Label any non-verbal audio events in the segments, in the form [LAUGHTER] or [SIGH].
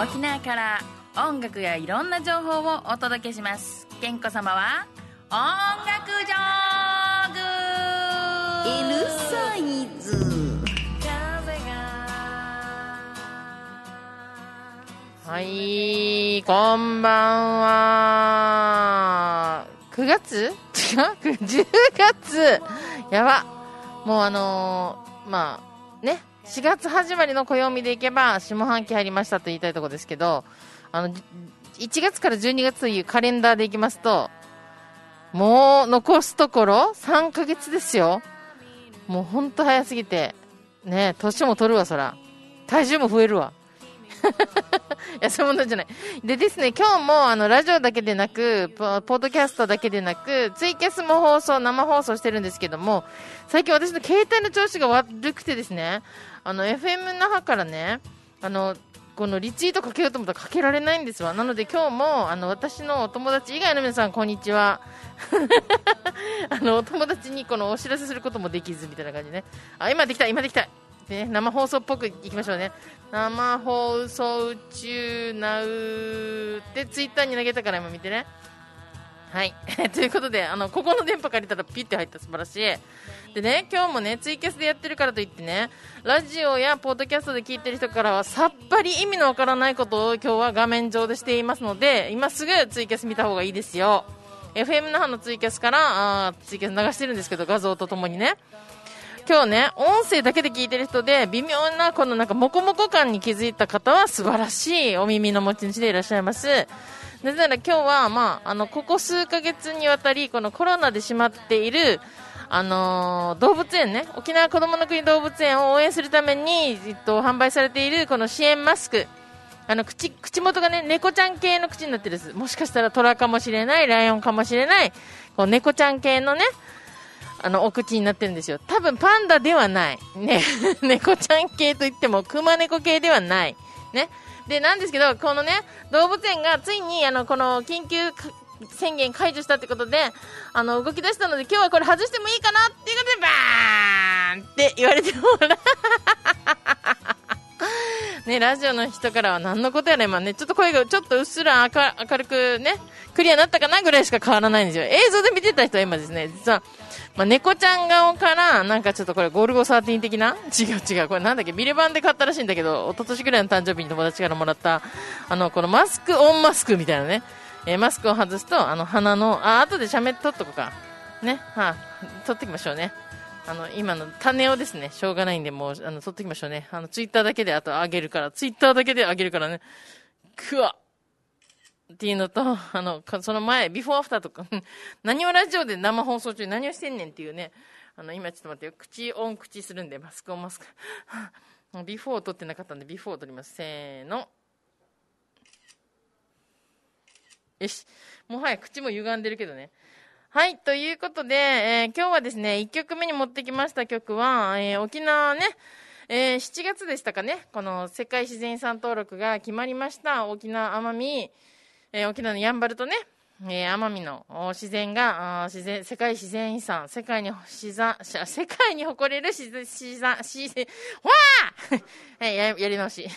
沖縄から音楽やいろんな情報をお届けします健子様は音楽ジョーグ L サイズはい、こんばんは。9月？違う ?10 月やば。もうあのーまあ、ね、4月始まりの暦でいけば、下半期入りましたと言いたいところですけど、あの、1月から12月というカレンダーでいきますと、もう残すところ3ヶ月ですよ。もうほんと早すぎて。ね年も取るわ、そら。体重も増えるわ。[LAUGHS] いや、そういうものじゃない。でですね、今日も、あの、ラジオだけでなく、ポポッドキャストだけでなく、ツイキャスも放送、生放送してるんですけども、最近私の携帯の調子が悪くてですね、あの、FM 那覇からね、あの、このリツイートかけようと思ったらかけられないんですわ。なので今日も、あの、私のお友達以外の皆さん、こんにちは。[LAUGHS] あの、お友達にこのお知らせすることもできず、みたいな感じね。あ、今できた、今できた。ね、生放送っぽくいきましょうね。生放送中なうってツイッターに投げたから今見てね。はい。[LAUGHS] ということで、あの、ここの電波借りたらピッて入った素晴らしい。でね、今日もね、ツイキャスでやってるからといってね、ラジオやポッドキャストで聞いてる人からはさっぱり意味のわからないことを今日は画面上でしていますので、今すぐツイキャス見た方がいいですよ。FM 那覇のツイキャスから、あツイキャス流してるんですけど、画像とともにね。今日ね、音声だけで聞いてる人で、微妙なこのなんかモコモコ感に気づいた方は素晴らしいお耳の持ち主でいらっしゃいます。なぜなら今日は、まあ、あの、ここ数ヶ月にわたり、このコロナで閉まっている、あのー動物園ね、沖縄子供の国動物園を応援するために、えっと、販売されているこの支援マスク。あの、口、口元がね、猫ちゃん系の口になってるんです。もしかしたら虎かもしれない、ライオンかもしれない、こう猫ちゃん系のね、あの、お口になってるんですよ。多分パンダではない。ね。[LAUGHS] 猫ちゃん系といっても、熊猫系ではない。ね。で、なんですけど、このね、動物園がついに、あの、この緊急宣言解除したってことで、あの、動き出したので、今日はこれ外してもいいかなっていうことで、バーンって言われてもらね、ラジオの人からは何のことやねん、まあね、ちょっと声がちょっとうっすら明るくね、クリアになったかなぐらいしか変わらないんですよ。映像で見てた人は今ですね、実は、まあ、猫ちゃん顔から、なんかちょっとこれゴルゴ13的な？違う違う。これなんだっけ？ビレバンで買ったらしいんだけど、一昨年ぐらいの誕生日に友達からもらった、あの、このマスクオンマスクみたいなね。えーマスクを外すと、あの、鼻の、あ、後で喋って取っとこうか。ね。はあ、取ってきましょうね。あの、今の種をですね、しょうがないんで、もう、あの、取ってきましょうね。あの、ツイッターだけで、あと、あげるから、ツイッターだけであげるからね。くわっていうのと、あの、その前、ビフォーアフターとか、[LAUGHS] 何をラジオで生放送中に何をしてんねんっていうね、あの、今ちょっと待ってよ、口オン口するんで、マスクオンマスク。[LAUGHS] ビフォーを取ってなかったんで、ビフォーを取ります。せーの。よし。もはや口も歪んでるけどね。はい、ということで、えー今日はですね、1曲目に持ってきました曲は、えー沖縄ね、えー7月でしたかね、この世界自然遺産登録が決まりました、沖縄奄美、えー沖縄のやんばるとね、えー奄美の自然が、自然、世界自然遺産、世界に自然、し世界に誇れる自然、自然、自然、わー [LAUGHS] はい、や、やり直し。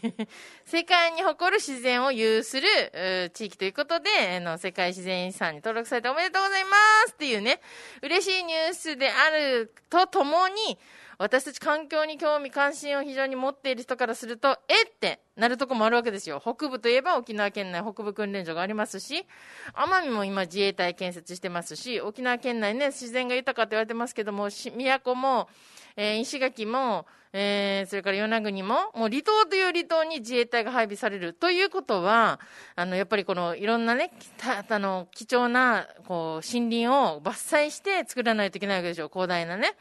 [LAUGHS] 世界に誇る自然を有する、地域ということで、あの、世界自然遺産に登録されておめでとうございますっていうね、嬉しいニュースであるとともに、私たち環境に興味関心を非常に持っている人からすると、えっ？てなるとこもあるわけですよ。北部といえば沖縄県内北部訓練所がありますし、奄美も今自衛隊建設してますし、沖縄県内ね、自然が豊かって言われてますけども、し宮古も、えー石垣も、えーそれから与那国も、もう離島という離島に自衛隊が配備されるということは、あの、やっぱりこのいろんなね、たあの、貴重な、こう、森林を伐採して作らないといけないわけでしょう。広大なね。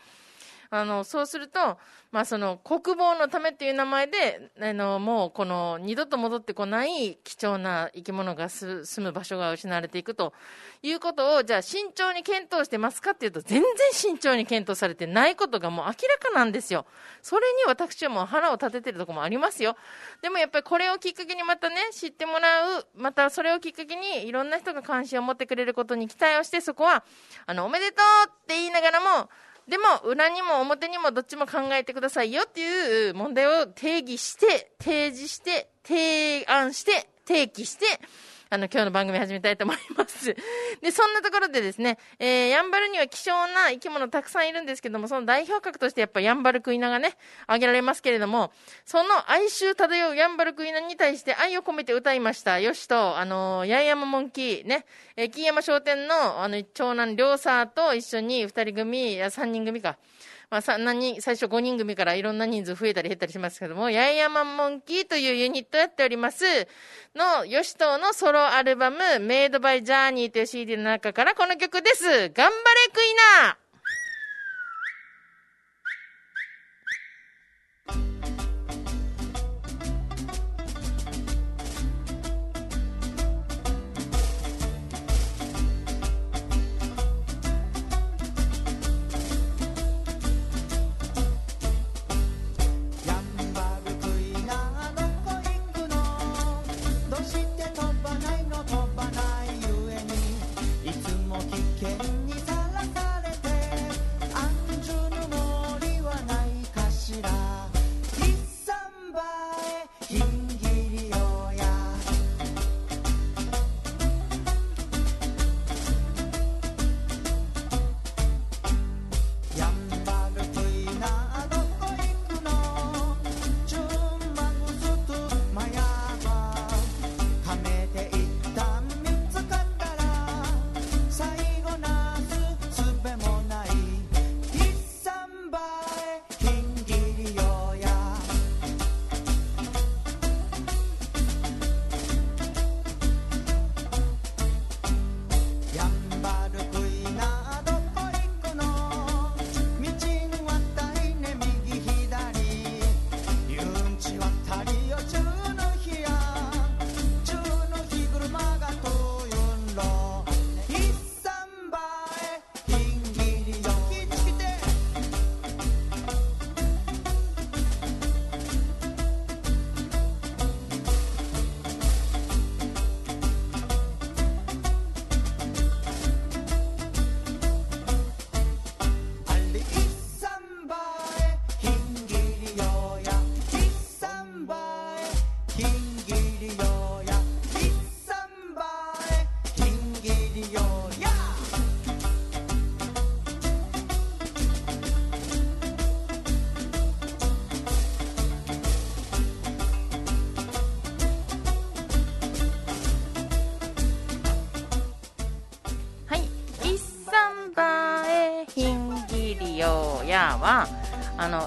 あの、そうすると、まあ、その、国防のためっていう名前で、あの、もう、この、二度と戻ってこない貴重な生き物が住む場所が失われていくということを、じゃあ、慎重に検討してますかっていうと、全然慎重に検討されてないことがもう明らかなんですよ。それに私はもう腹を立ててるところもありますよ。でもやっぱりこれをきっかけにまたね、知ってもらう、またそれをきっかけにいろんな人が関心を持ってくれることに期待をして、そこは、あの、おめでとうって言いながらも、でも、裏にも表にもどっちも考えてくださいよっていう問題を定義して、提示して、提案して、提起して、あの、今日の番組始めたいと思います。[LAUGHS] で、そんなところでですね、えー、ヤンバルには希少な生き物たくさんいるんですけども、その代表格としてやっぱヤンバルクイナがね、挙げられますけれども、その哀愁漂うヤンバルクイナに対して愛を込めて歌いました。よしと、あのー、八重山モンキー、ね、えー、金山商店の、あの、長男、りょうさと一緒に二人組、いや、三人組か。まあ、さ何人最初5人組からいろんな人数増えたり減ったりしますけども、八重山モンキーというユニットやっております、の、ヨシトのソロアルバム、メイドバイジャーニーという CD の中からこの曲です。頑張れクイナー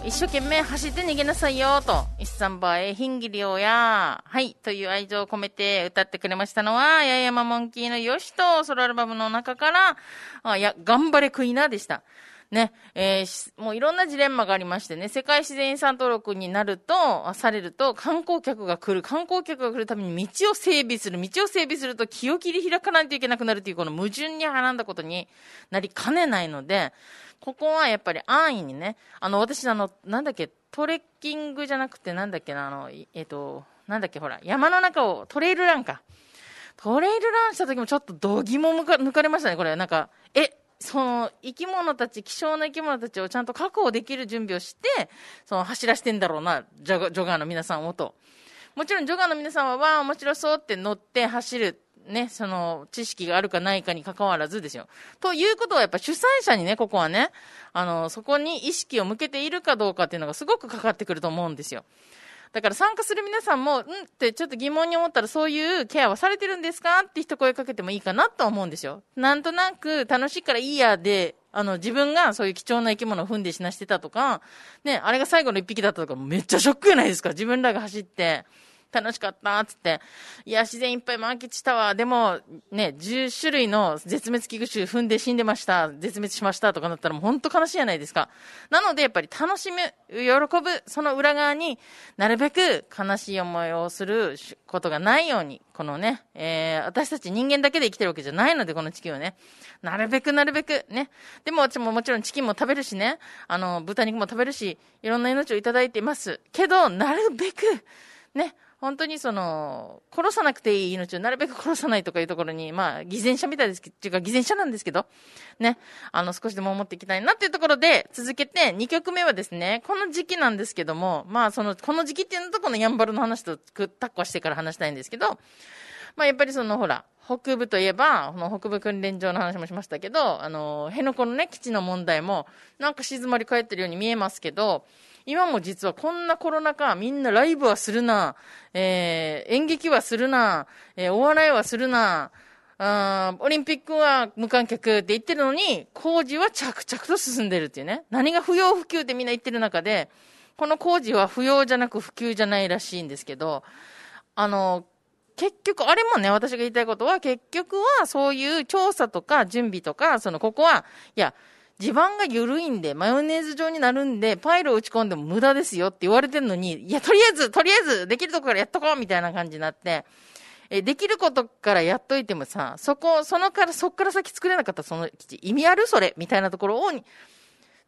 一生懸命走って逃げなさいよと。一三倍ひんぎりよや。はい。という愛情を込めて歌ってくれましたのは、八重山モンキーのよしとソロアルバムの中から、あ、いや、頑張れクイナでした。ね、えーもういろんなジレンマがありましてね、世界自然遺産登録になると、されると、観光客が来る、観光客が来るために道を整備する、道を整備すると気を切り開かないといけなくなるという、この矛盾にはらんだことになりかねないので、ここはやっぱり安易にね、あの、私、あの、なんだっけ、トレッキングじゃなくて、なんだっけな、あの、えっ、と、なんだっけ、ほら、山の中をトレイルランか。トレイルランした時もちょっと度肝も抜かれましたね、これ。なんか、え、その生き物たち、希少な生き物たちをちゃんと確保できる準備をして、その走らしてんだろうな、ジョジョガーの皆さんをと。もちろんジョガーの皆さんは、わあ、面白そうって乗って走る、ね、その知識があるかないかに関わらずですよ。ということはやっぱ主催者にね、ここはね、あの、そこに意識を向けているかどうかっていうのがすごくかかってくると思うんですよ。だから参加する皆さんも、んってちょっと疑問に思ったら、そういうケアはされてるんですかって一声かけてもいいかなと思うんですよ。なんとなく楽しいからいいやで、あの、自分がそういう貴重な生き物を踏んで死なしてたとか、ね、あれが最後の一匹だったとか、めっちゃショックじゃないですか。自分らが走って。楽しかったっつって。いや、自然いっぱい満喫したわ。でも、ね、10種類の絶滅危惧種踏んで死んでました。絶滅しましたとかなったらもう本当悲しいじゃないですか。なので、やっぱり楽しむ、喜ぶ、その裏側になるべく悲しい思いをすることがないように、このね、えー、私たち人間だけで生きてるわけじゃないので、この地球はね。なるべくなるべく、ね。でも私ももちろんチキンも食べるしね、あの、豚肉も食べるし、いろんな命をいただいています。けど、なるべく、ね、本当にその、殺さなくていい命をなるべく殺さないとかいうところに、まあ、偽善者みたいですけど、っていうか偽善者なんですけど、ね、あの、少しでも思っていきたいなっていうところで、続けて、2曲目はですね、この時期なんですけども、まあ、その、この時期っていうのとこのヤンバルの話とくタッコしてから話したいんですけど、まあ、やっぱりその、ほら、北部といえば、この北部訓練場の話もしましたけど、あの、辺野古のね、基地の問題も、なんか静まり返ってるように見えますけど、今も実はこんなコロナ禍、みんなライブはするな、えー、演劇はするな、えー、お笑いはするな、あオリンピックは無観客って言ってるのに、工事は着々と進んでるっていうね。何が不要不急ってみんな言ってる中で、この工事は不要じゃなく不急じゃないらしいんですけど、あの、結局、あれもね、私が言いたいことは、結局はそういう調査とか準備とか、その、ここは、いや、地盤が緩いんで、マヨネーズ状になるんで、パイルを打ち込んでも無駄ですよって言われてるのに、いや、とりあえず、とりあえず、できるとこからやっとこうみたいな感じになって、え、できることからやっといてもさ、そこ、そのから、そっから先作れなかったその基地、意味あるそれ？みたいなところを、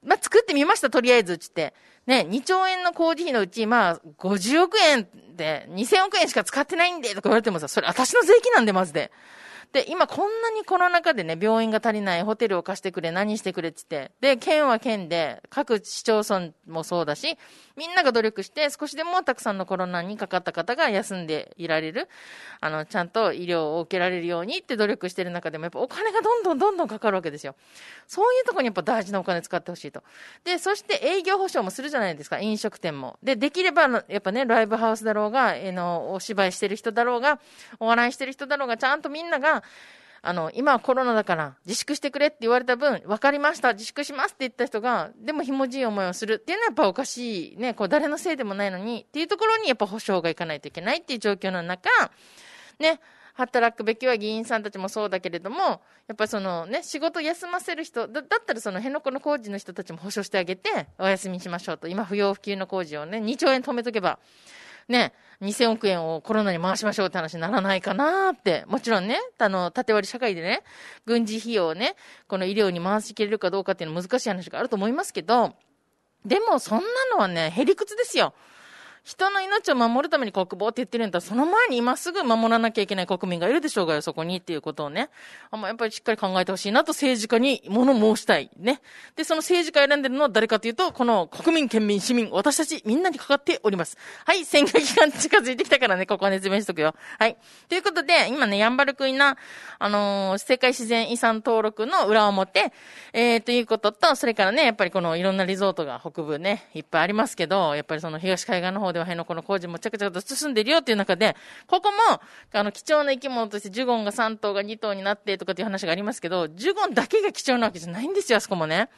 まあ、作ってみました、とりあえず、つって。ね、2兆円の工事費のうち、まあ、50億円で、2000億円しか使ってないんで、とか言われてもさ、それ私の税金なんで、まずで。で、今こんなにコロナ禍でね、病院が足りない、ホテルを貸してくれ、何してくれって言って、で、県は県で、各市町村もそうだし、みんなが努力して、少しでもたくさんのコロナにかかった方が休んでいられる、あの、ちゃんと医療を受けられるようにって努力してる中でも、やっぱお金がどんどんどんどんかかるわけですよ。そういうところにやっぱ大事なお金使ってほしいと。で、そして営業保証もするじゃないですか、飲食店も。で、できれば、やっぱね、ライブハウスだろうが、えの、お芝居してる人だろうが、お笑いしてる人だろうが、ちゃんとみんなが、あの、今はコロナだから自粛してくれって言われた分、分かりました、自粛しますって言った人が、でもひもじい思いをするっていうのはやっぱおかしい、ね、こう誰のせいでもないのにっていうところにやっぱ保証がいかないといけないっていう状況の中、ね、働くべきは議員さんたちもそうだけれども、やっぱりそのね、仕事休ませる人、だだったらその辺野古の工事の人たちも保証してあげて、お休みしましょうと。今不要不急の工事をね、2兆円止めとけば、ね、2000億円をコロナに回しましょうって話にならないかなって。もちろんね、あの、縦割り社会でね、軍事費用をね、この医療に回しきれるかどうかっていうのは難しい話があると思いますけど、でもそんなのはね、へりくつですよ。人の命を守るために国防って言ってるんだったら、その前に今すぐ守らなきゃいけない国民がいるでしょうがよ、そこにっていうことをね。あんまやっぱりしっかり考えてほしいなと政治家に物申したい。ね。で、その政治家選んでるのは誰かというと、この国民、県民、市民、私たちみんなにかかっております。はい、選挙期間近づいてきたからね、ここは熱弁しとくよ。はい。ということで、今ね、ヤンバルクイナ、あのー、世界自然遺産登録の裏表、えー、ということと、それからね、やっぱりこのいろんなリゾートが北部ね、いっぱいありますけど、やっぱりその東海岸の方ででは辺のこの工事もちゃくちゃと進んでるよっていう中で、ここも、あの、貴重な生き物としてジュゴンが3頭が2頭になってとかっていう話がありますけど、ジュゴンだけが貴重なわけじゃないんですよ、あそこもね。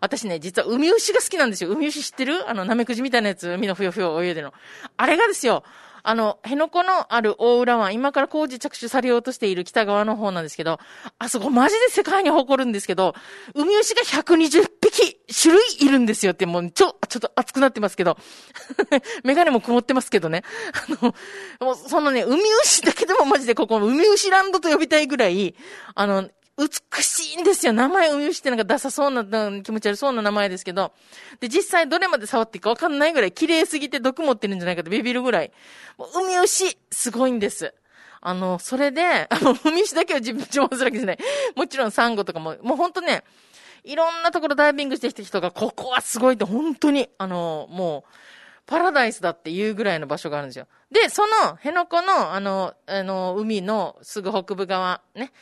私ね、実は海牛が好きなんですよ。海牛知ってる？あの、ナメクジみたいなやつ、海のふよふよ泳いでの。あれがですよ、あの、辺野古のある大浦湾、今から工事着手されようとしている北側の方なんですけど、あそこマジで世界に誇るんですけど、海牛が120匹種類いるんですよって、もうちょ、ちょっと熱くなってますけど、[LAUGHS] メガネも曇ってますけどね。あの、もうそのね、海牛だけでもマジでここ、海牛ランドと呼びたいぐらい、あの、美しいんですよ。名前ウミウシってなんかダサそうな、気持ち悪そうな名前ですけど。で、実際どれまで触っていいかわかんないぐらい綺麗すぎて毒持ってるんじゃないかとビビるぐらい。もうウミウシ、すごいんです。あの、それで、あの、ウミウシだけを自分自慢するわけじゃない。もちろんサンゴとかも、もうほんとね、いろんなところダイビングしてきた人が、ここはすごいって本当に、あの、もう、パラダイスだっていうぐらいの場所があるんですよ。で、その、辺野古の、あの、あの、海のすぐ北部側、ね、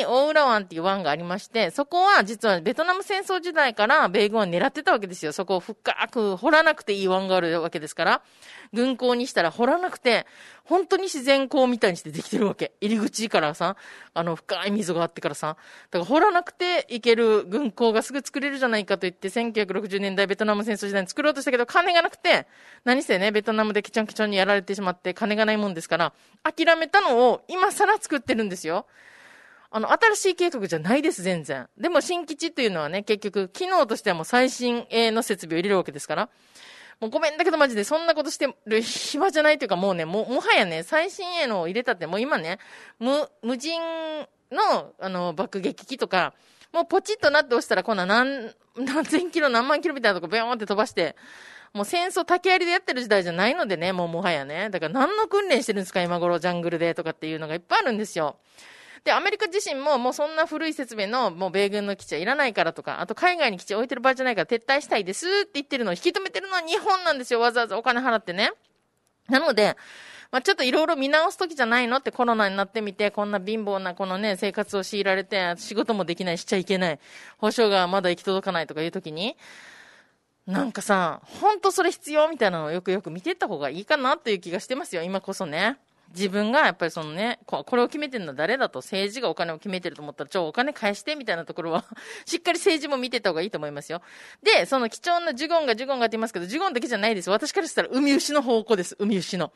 に、大浦湾っていう湾がありまして、そこは実はベトナム戦争時代から米軍は狙ってたわけですよ。そこを深く掘らなくていい湾があるわけですから、軍港にしたら掘らなくて、本当に自然港みたいにしてできてるわけ。入り口からさ、あの、深い溝があってからさ、だから掘らなくていける軍港がすぐ作れるじゃないかと言って、1960年代ベトナム戦争時代に作ろうとしたけど、金がなくて、何せね、ベトナムでキチョンキチョンにやられてしまうって、金がないもんですから、諦めたのを今更作ってるんですよ。あの、新しい計画じゃないです、全然。でも、新基地っていうのはね、結局、機能としてはもう最新鋭の設備を入れるわけですから。もうごめんだけどマジでそんなことしてる暇じゃないというかもうね、も、もはやね、最新鋭のを入れたってもう今ね、無、無人の、あの、爆撃機とか、もうポチッとなって押したら、こんな何、何千キロ、何万キロみたいなとこビョーンって飛ばして、もう戦争竹槍でやってる時代じゃないのでね、もうもはやね。だから何の訓練してるんですか、今頃ジャングルでとかっていうのがいっぱいあるんですよ。で、アメリカ自身ももうそんな古い設備のもう米軍の基地はいらないからとか、あと海外に基地置いてる場合じゃないから撤退したいですって言ってるのを引き止めてるのは日本なんですよ。わざわざお金払ってね。なので、まあ、ちょっといろいろ見直す時じゃないのってコロナになってみて、こんな貧乏なこのね、生活を強いられて、仕事もできない、しちゃいけない、保証がまだ行き届かないとかいう時に、なんかさ、ほんとそれ必要みたいなのをよくよく見てった方がいいかなという気がしてますよ、今こそね。自分がやっぱりそのね、これを決めてるのは誰だと？政治がお金を決めてると思ったら、ちょ、お金返してみたいなところは [LAUGHS] しっかり政治も見てた方がいいと思いますよ。で、その貴重なジュゴンがジュゴンがって言いますけど、ジュゴンだけじゃないです。私からしたら海牛の方向です。海牛の。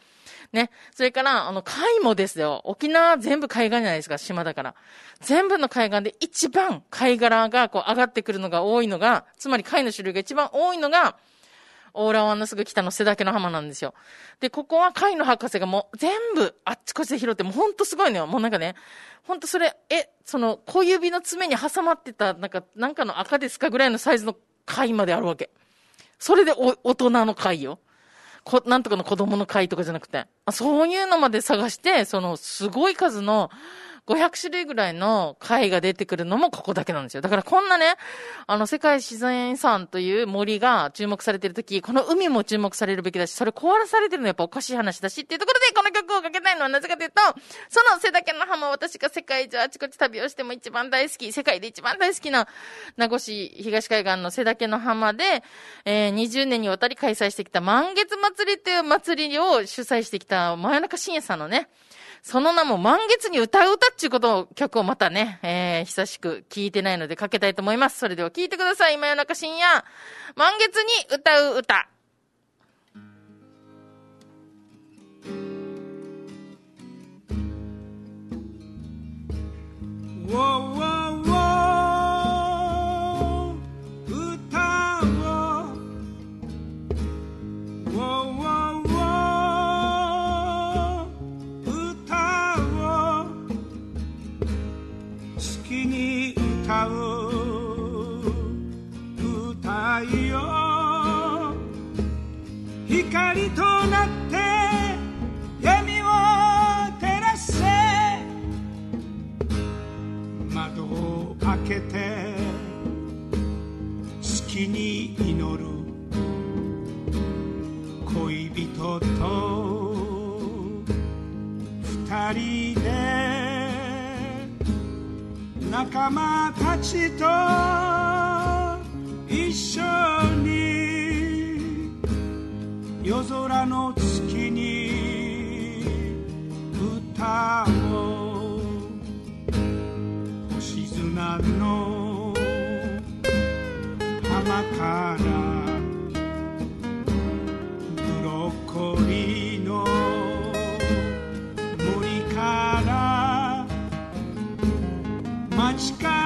ね。それから、あの、貝もですよ。沖縄全部海岸じゃないですか、島だから。全部の海岸で一番貝殻がこう上がってくるのが多いのが、つまり貝の種類が一番多いのが、オーラ湾のすぐ北の瀬岳の浜なんですよ。で、ここは貝の博士がもう全部あっちこっちで拾って、もうほんとすごいのよ。もうなんかね、ほんとそれ、え、その小指の爪に挟まってた、なんか、なんかの赤ですかぐらいのサイズの貝まであるわけ。それでお大人の貝よ。こ、なんとかの子供の貝とかじゃなくて。あそういうのまで探して、その、すごい数の、500種類ぐらいの貝が出てくるのもここだけなんですよ。だからこんなね、あの、世界自然遺産という森が注目されてるとき、この海も注目されるべきだし、それ壊らされてるのやっぱおかしい話だしっていうところで、この曲をかけたいのはなぜかというと、その瀬岳の浜、私が世界中あちこち旅をしても一番大好き、世界で一番大好きな名護市東海岸の瀬岳の浜で、えー、20年にわたり開催してきた満月祭りという祭りを主催してきた真夜中深夜さんのね、その名も満月に歌う歌っていうことを、曲をまたね、えー、久しく聞いてないのでかけたいと思います。それでは聞いてください。今夜中深夜、満月に歌う歌。Whoa, whoa. 光街か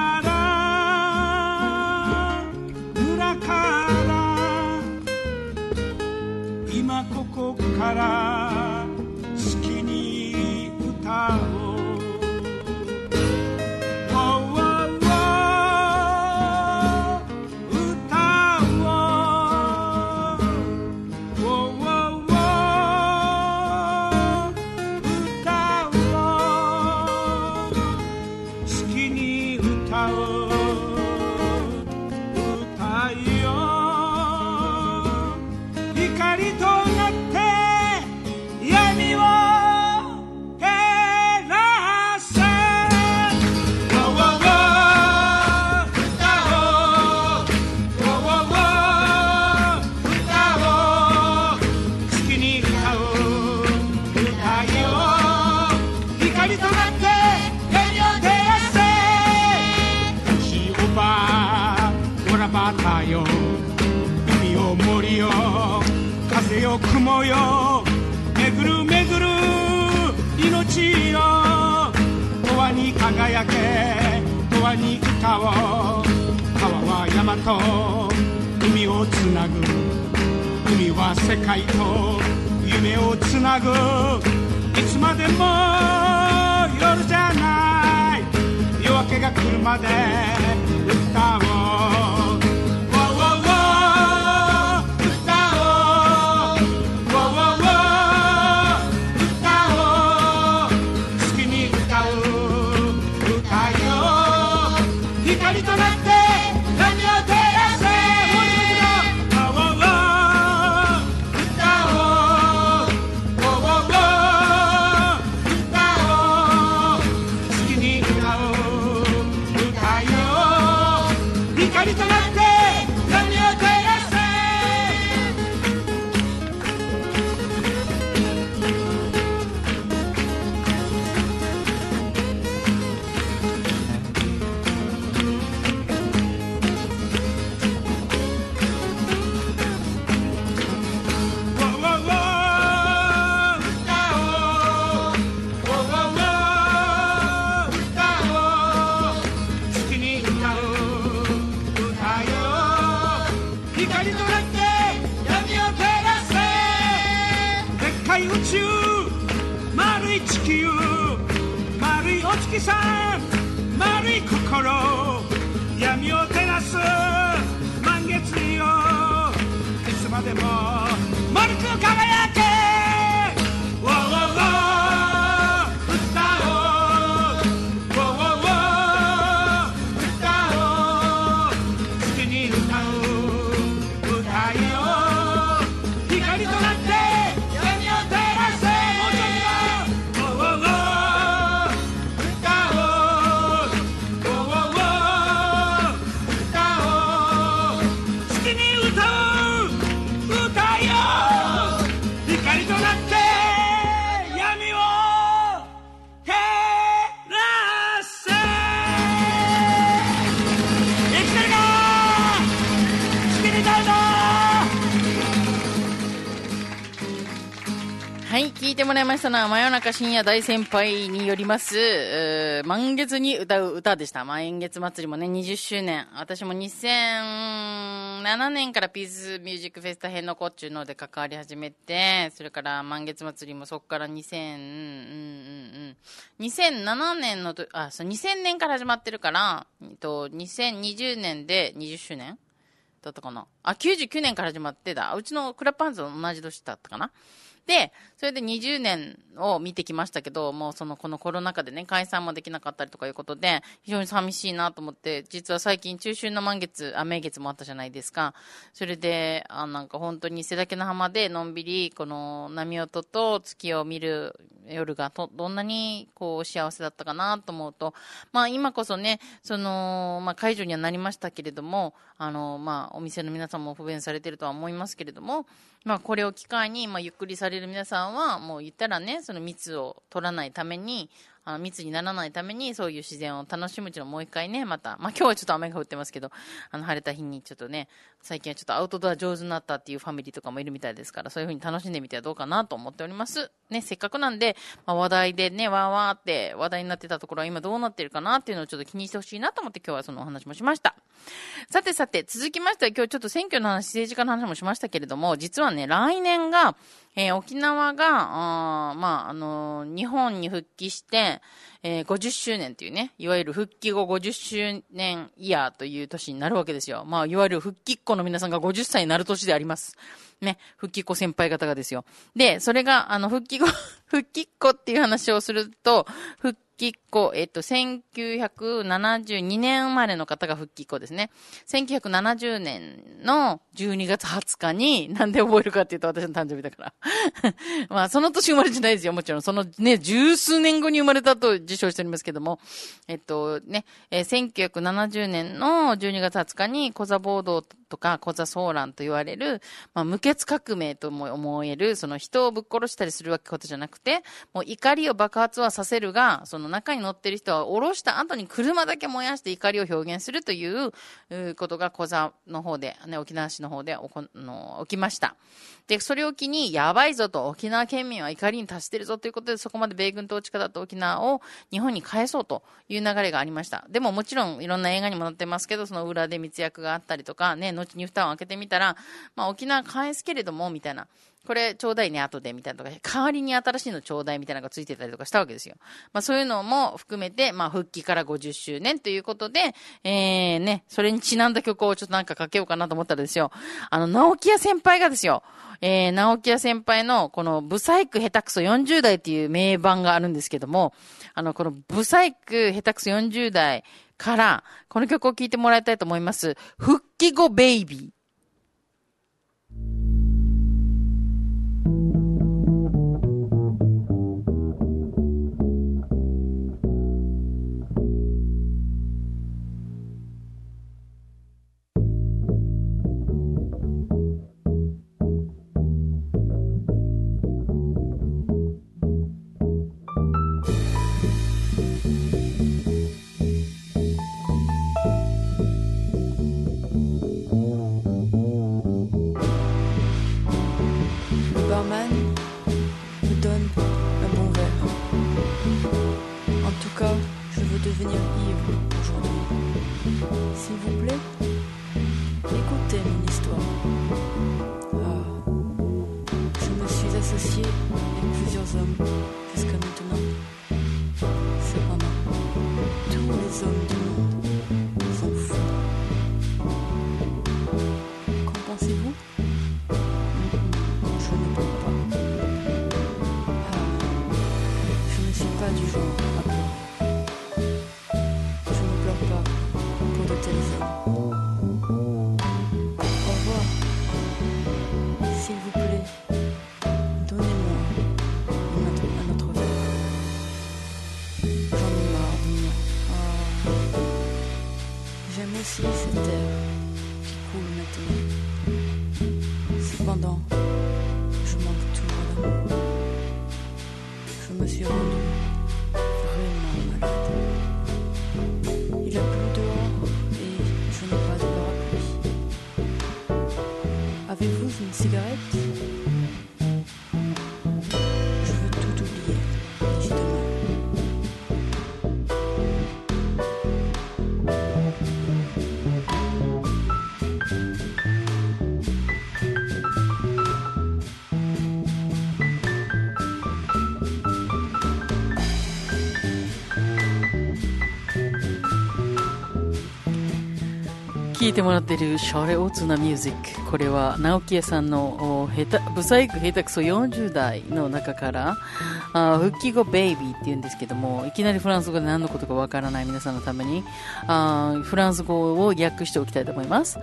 雲よ。めぐるめぐる。命よ。永遠に輝け。永遠に歌おう。川は山と。海をつなぐ。海は世界と。夢をつなぐ。いつまでも。夜じゃない。夜明けが来るまで。歌う。ましたのは、真夜中深夜大先輩によります、満月に歌う歌でした。満月祭りもね、20周年。私も2007年からピースミュージックフェスタ編の子っちゅうので関わり始めて、それから満月祭りもそこから2000、うんうんうん、2007年のと、あ、そう、2000年から始まってるから、えっと、2020年で20周年だったかなあ、99年から始まってだ。うちのクラップハンズと同じ年だったかなで、それで20年を見てきましたけど、もうそのこのコロナ禍でね、解散もできなかったりとかいうことで、非常に寂しいなと思って、実は最近中秋の満月、あ、名月もあったじゃないですか？それで、あ、なんか本当に瀬岳の浜でのんびり、この波音と月を見る夜がと、どんなにこう幸せだったかなと思うと、まあ今こそね、その、まあ解除にはなりましたけれども、あの、まあお店の皆さんも不便されてるとは思いますけれども、まあこれを機会に、まあゆっくりされる皆さんは、もう言ったらね、その密を取らないために、あの密にならないために、そういう自然を楽しむっていうのもう一回ね、また、まあ今日はちょっと雨が降ってますけど、あの晴れた日にちょっとね、最近はちょっとアウトドア上手になったっていうファミリーとかもいるみたいですから、そういうふうに楽しんでみてはどうかなと思っております。ね、せっかくなんで、まあ話題でね、わーわーって話題になってたところは今どうなってるかなっていうのをちょっと気にしてほしいなと思って今日はそのお話もしました。さてさて、続きましては今日ちょっと選挙の話、政治家の話もしましたけれども、実はね、来年が、えー沖縄が、あまあ、あのー日本に復帰して、えー50周年というね、いわゆる復帰後50周年イヤーという年になるわけですよ。まあ、いわゆる復帰っ子の皆さんが50歳になる年であります。ね、復帰っ子先輩方がですよ。で、それが、あの、復帰後、[LAUGHS] 復帰っ子っていう話をすると、復帰っ子、えっと、1972年生まれの方が復帰っ子ですね。1970年の12月20日に、なんで覚えるかっていうと私の誕生日だから。[LAUGHS] まあ、その年生まれじゃないですよ、もちろん。そのね、十数年後に生まれたと自称しておりますけども、えっとね、えー1970年の12月20日に、コザ暴動とか、コザ騒乱と言われる、まあ、無血革命とも思える、その人をぶっ殺したりするわけことじゃなくて、もう怒りを爆発はさせるが、その中に乗ってる人は降ろした後に車だけ燃やして怒りを表現するということがコザの方で、ね、沖縄市の方でこの起きました。で、それを機に、やばいぞと、沖縄県民は怒りに達してるぞということで、そこまで米軍統治下だった沖縄を日本に返そうという流れがありました。でももちろん、いろんな映画にもなってますけど、その裏で密約があったりとか、ね、後に蓋を開けてみたら、まあ沖縄返すけれども、みたいな。これちょうだいね、後で、みたいなとか、代わりに新しいのちょうだいみたいなのがついてたりとかしたわけですよ。まあそういうのも含めて、まあ復帰から50周年ということで、えーね、それにちなんだ曲をちょっとなんかかけようかなと思ったらですよ、あの、直木屋先輩がですよ、えー、直木屋先輩のこのブサイク下手くそ40代っていう名盤があるんですけども、あの、このブサイク下手くそ40代から、この曲を聴いてもらいたいと思います。復帰後ベイビー。devenir ivre aujourd'hui. S'il vous plaît, écoutez mon histoire. Ah, je me suis associé avec plusieurs hommes jusqu'à maintenant. Cependant, tous les hommes de cigarette 聴いてもらっているシャレオツなミュージックこれは直木屋さんのお下手ブサイク下手くそ40代の中からあ復帰後ベイビーって言うんですけどもいきなりフランス語で何のことかわからない皆さんのためにあフランス語を訳しておきたいと思います。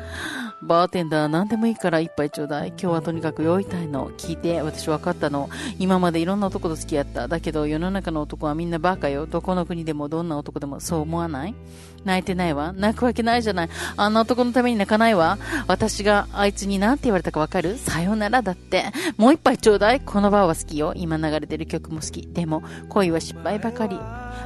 バーテンダー何でもいいから一杯ちょうだい。今日はとにかく酔いたいの。聞いて私分かったの。今までいろんな男と付き合った。だけど世の中の男はみんなバカよ。どこの国でもどんな男でもそう思わない。泣いてないわ。泣くわけないじゃない。あんな男のために泣かないわ。私があいつに何て言われたかわかる？さよならだって。もう一杯ちょうだい。このバーは好きよ。今流れてる曲も好き。でも恋は失敗ばかり。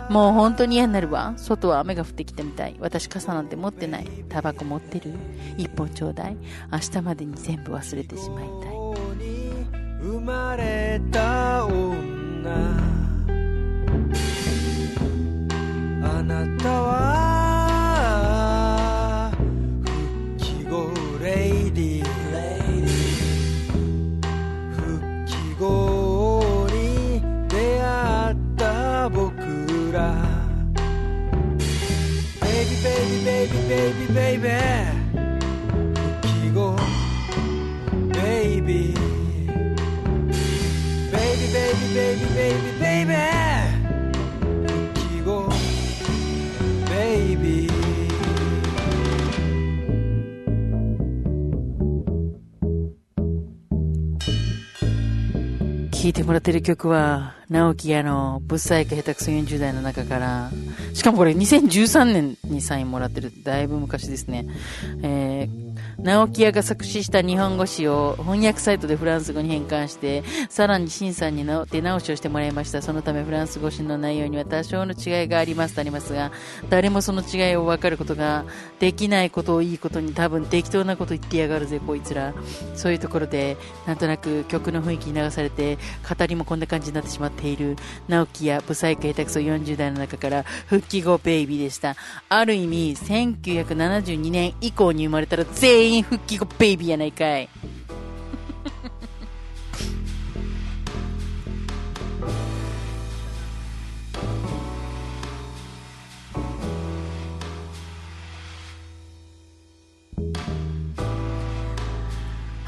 もう本当に嫌になるわ。外は雨が降ってきたみたい。私傘なんて持ってない。タバコ持ってる。一本ちょうだい。明日までに全部忘れてしまいたい。生まれた女。あなたはビーベイビーベイビーベイビー復帰後 baby baby baby baby baby baby 聴いてもらってる曲は、直木屋のぶっさいか下手くそ40代の中から、しかもこれ2013年にサインもらってる、だいぶ昔ですね。え、直木屋が作詞した日本語詞を翻訳サイトでフランス語に変換して、さらに審査にの手直しをしてもらいました。そのためフランス語詞の内容には多少の違いがありますとありますが、誰もその違いを分かることができないことをいいことに多分適当なこと言ってやがるぜ、こいつら。そういうところで、なんとなく曲の雰囲気に流されて、語りもこんな感じになってしまっている、直樹やブサイク下手くそ40代の中から、復帰後ベイビーでした。ある意味、1972年以降に生まれたら全員復帰後ベイビーやないかい。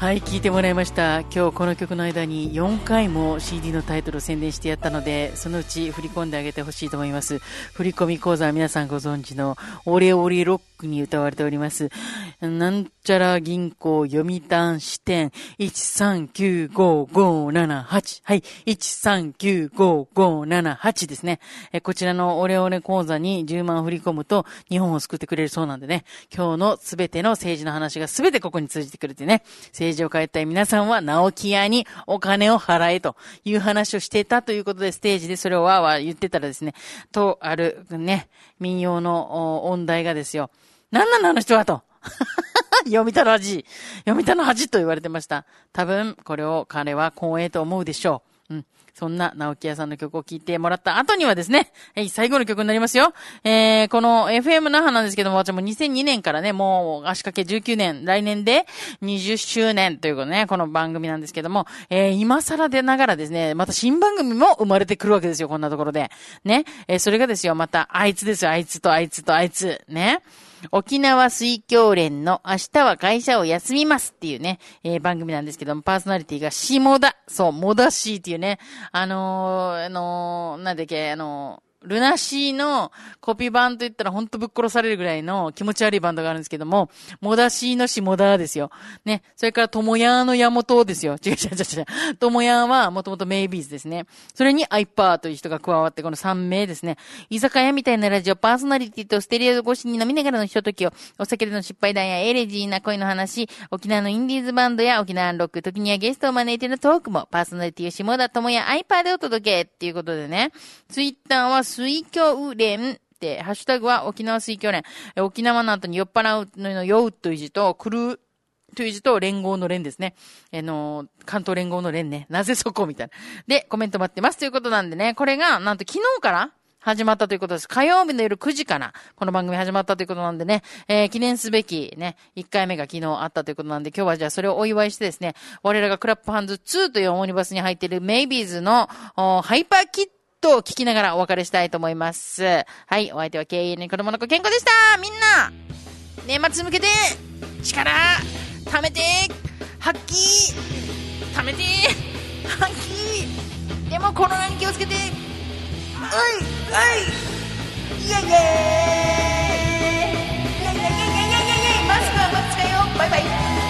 はい、聞いてもらいました。今日この曲の間に4回も CD のタイトルを宣伝してやったので、そのうち振り込んであげてほしいと思います。振り込み口座は皆さんご存知のオレオレロックに歌われております。なんちゃら銀行読谷支店1395578。はい、1395578ですね。えこちらのオレオレ口座に10万振り込むと日本を救ってくれるそうなんでね、今日のすべての政治の話がすべてここに通じてくれてね、政治を変えたい皆さんは直木屋にお金を払えという話をしてたということで、ステージでそれをわーわー言ってたらですね、とあるね、民謡の音大がですよ、なんなのあの人はと。[LAUGHS] 読みたの恥。読みたの恥と言われてました。多分、これを彼は光栄と思うでしょう。うん。そんな直木屋さんの曲を聴いてもらった後にはですね、はい、最後の曲になりますよ。えー、この FM 那覇なんですけども、私も2002年からね、もう足掛け19年、来年で20周年ということね、この番組なんですけども、えー、今更でながらですね、また新番組も生まれてくるわけですよ、こんなところで。ね。えー、それがですよ、また、あいつですよ、あいつとあいつとあいつ。ね。沖縄水教連の明日は会社を休みますっていうね、えー番組なんですけども、パーソナリティが下田、そう、もだしーっていうね、あのーあのーなんだっけ、あのールナシーのコピー版と言ったらほんとぶっ殺されるぐらいの気持ち悪いバンドがあるんですけども、モダシーの下田ですよ。ね。それから、ともやの山本ですよ。違う違う違う違う。ともやはもともとメイビーズですね。それにアイパーという人が加わって、この3名ですね。居酒屋みたいなラジオ、パーソナリティとステレオ越しに飲みながらのひとときを、お酒での失敗談やエレジーな恋の話、沖縄のインディーズバンドや沖縄アンロック、時にはゲストを招いてのトークも、パーソナリティを下田智也アイパーでお届けっていうことでね。ツイッターは水郷連って、ハッシュタグは沖縄水郷連。え沖縄の後に酔っ払うの酔うという字と、来るという字と連合の連ですね。あの関東連合の連ね。なぜそこみたいな。で、コメント待ってますということなんでね、これが、なんと昨日から始まったということです。火曜日の夜9時から、この番組始まったということなんでね、えー記念すべきね、1回目が昨日あったということなんで、今日はじゃあそれをお祝いしてですね、我らがクラップハンズ2というオムニバスに入っているメイビーズの、ハイパーキットを聞きながらお別れしたいと思います。はい、お相手は経営に子供の子健康でした。みんな年末に向けて力貯めて発揮貯めて発揮。でもコロナに気をつけてはいはいイエイイエイ。イエイイエイイエイイエイイエイマスクはマスクよ。バイバイ。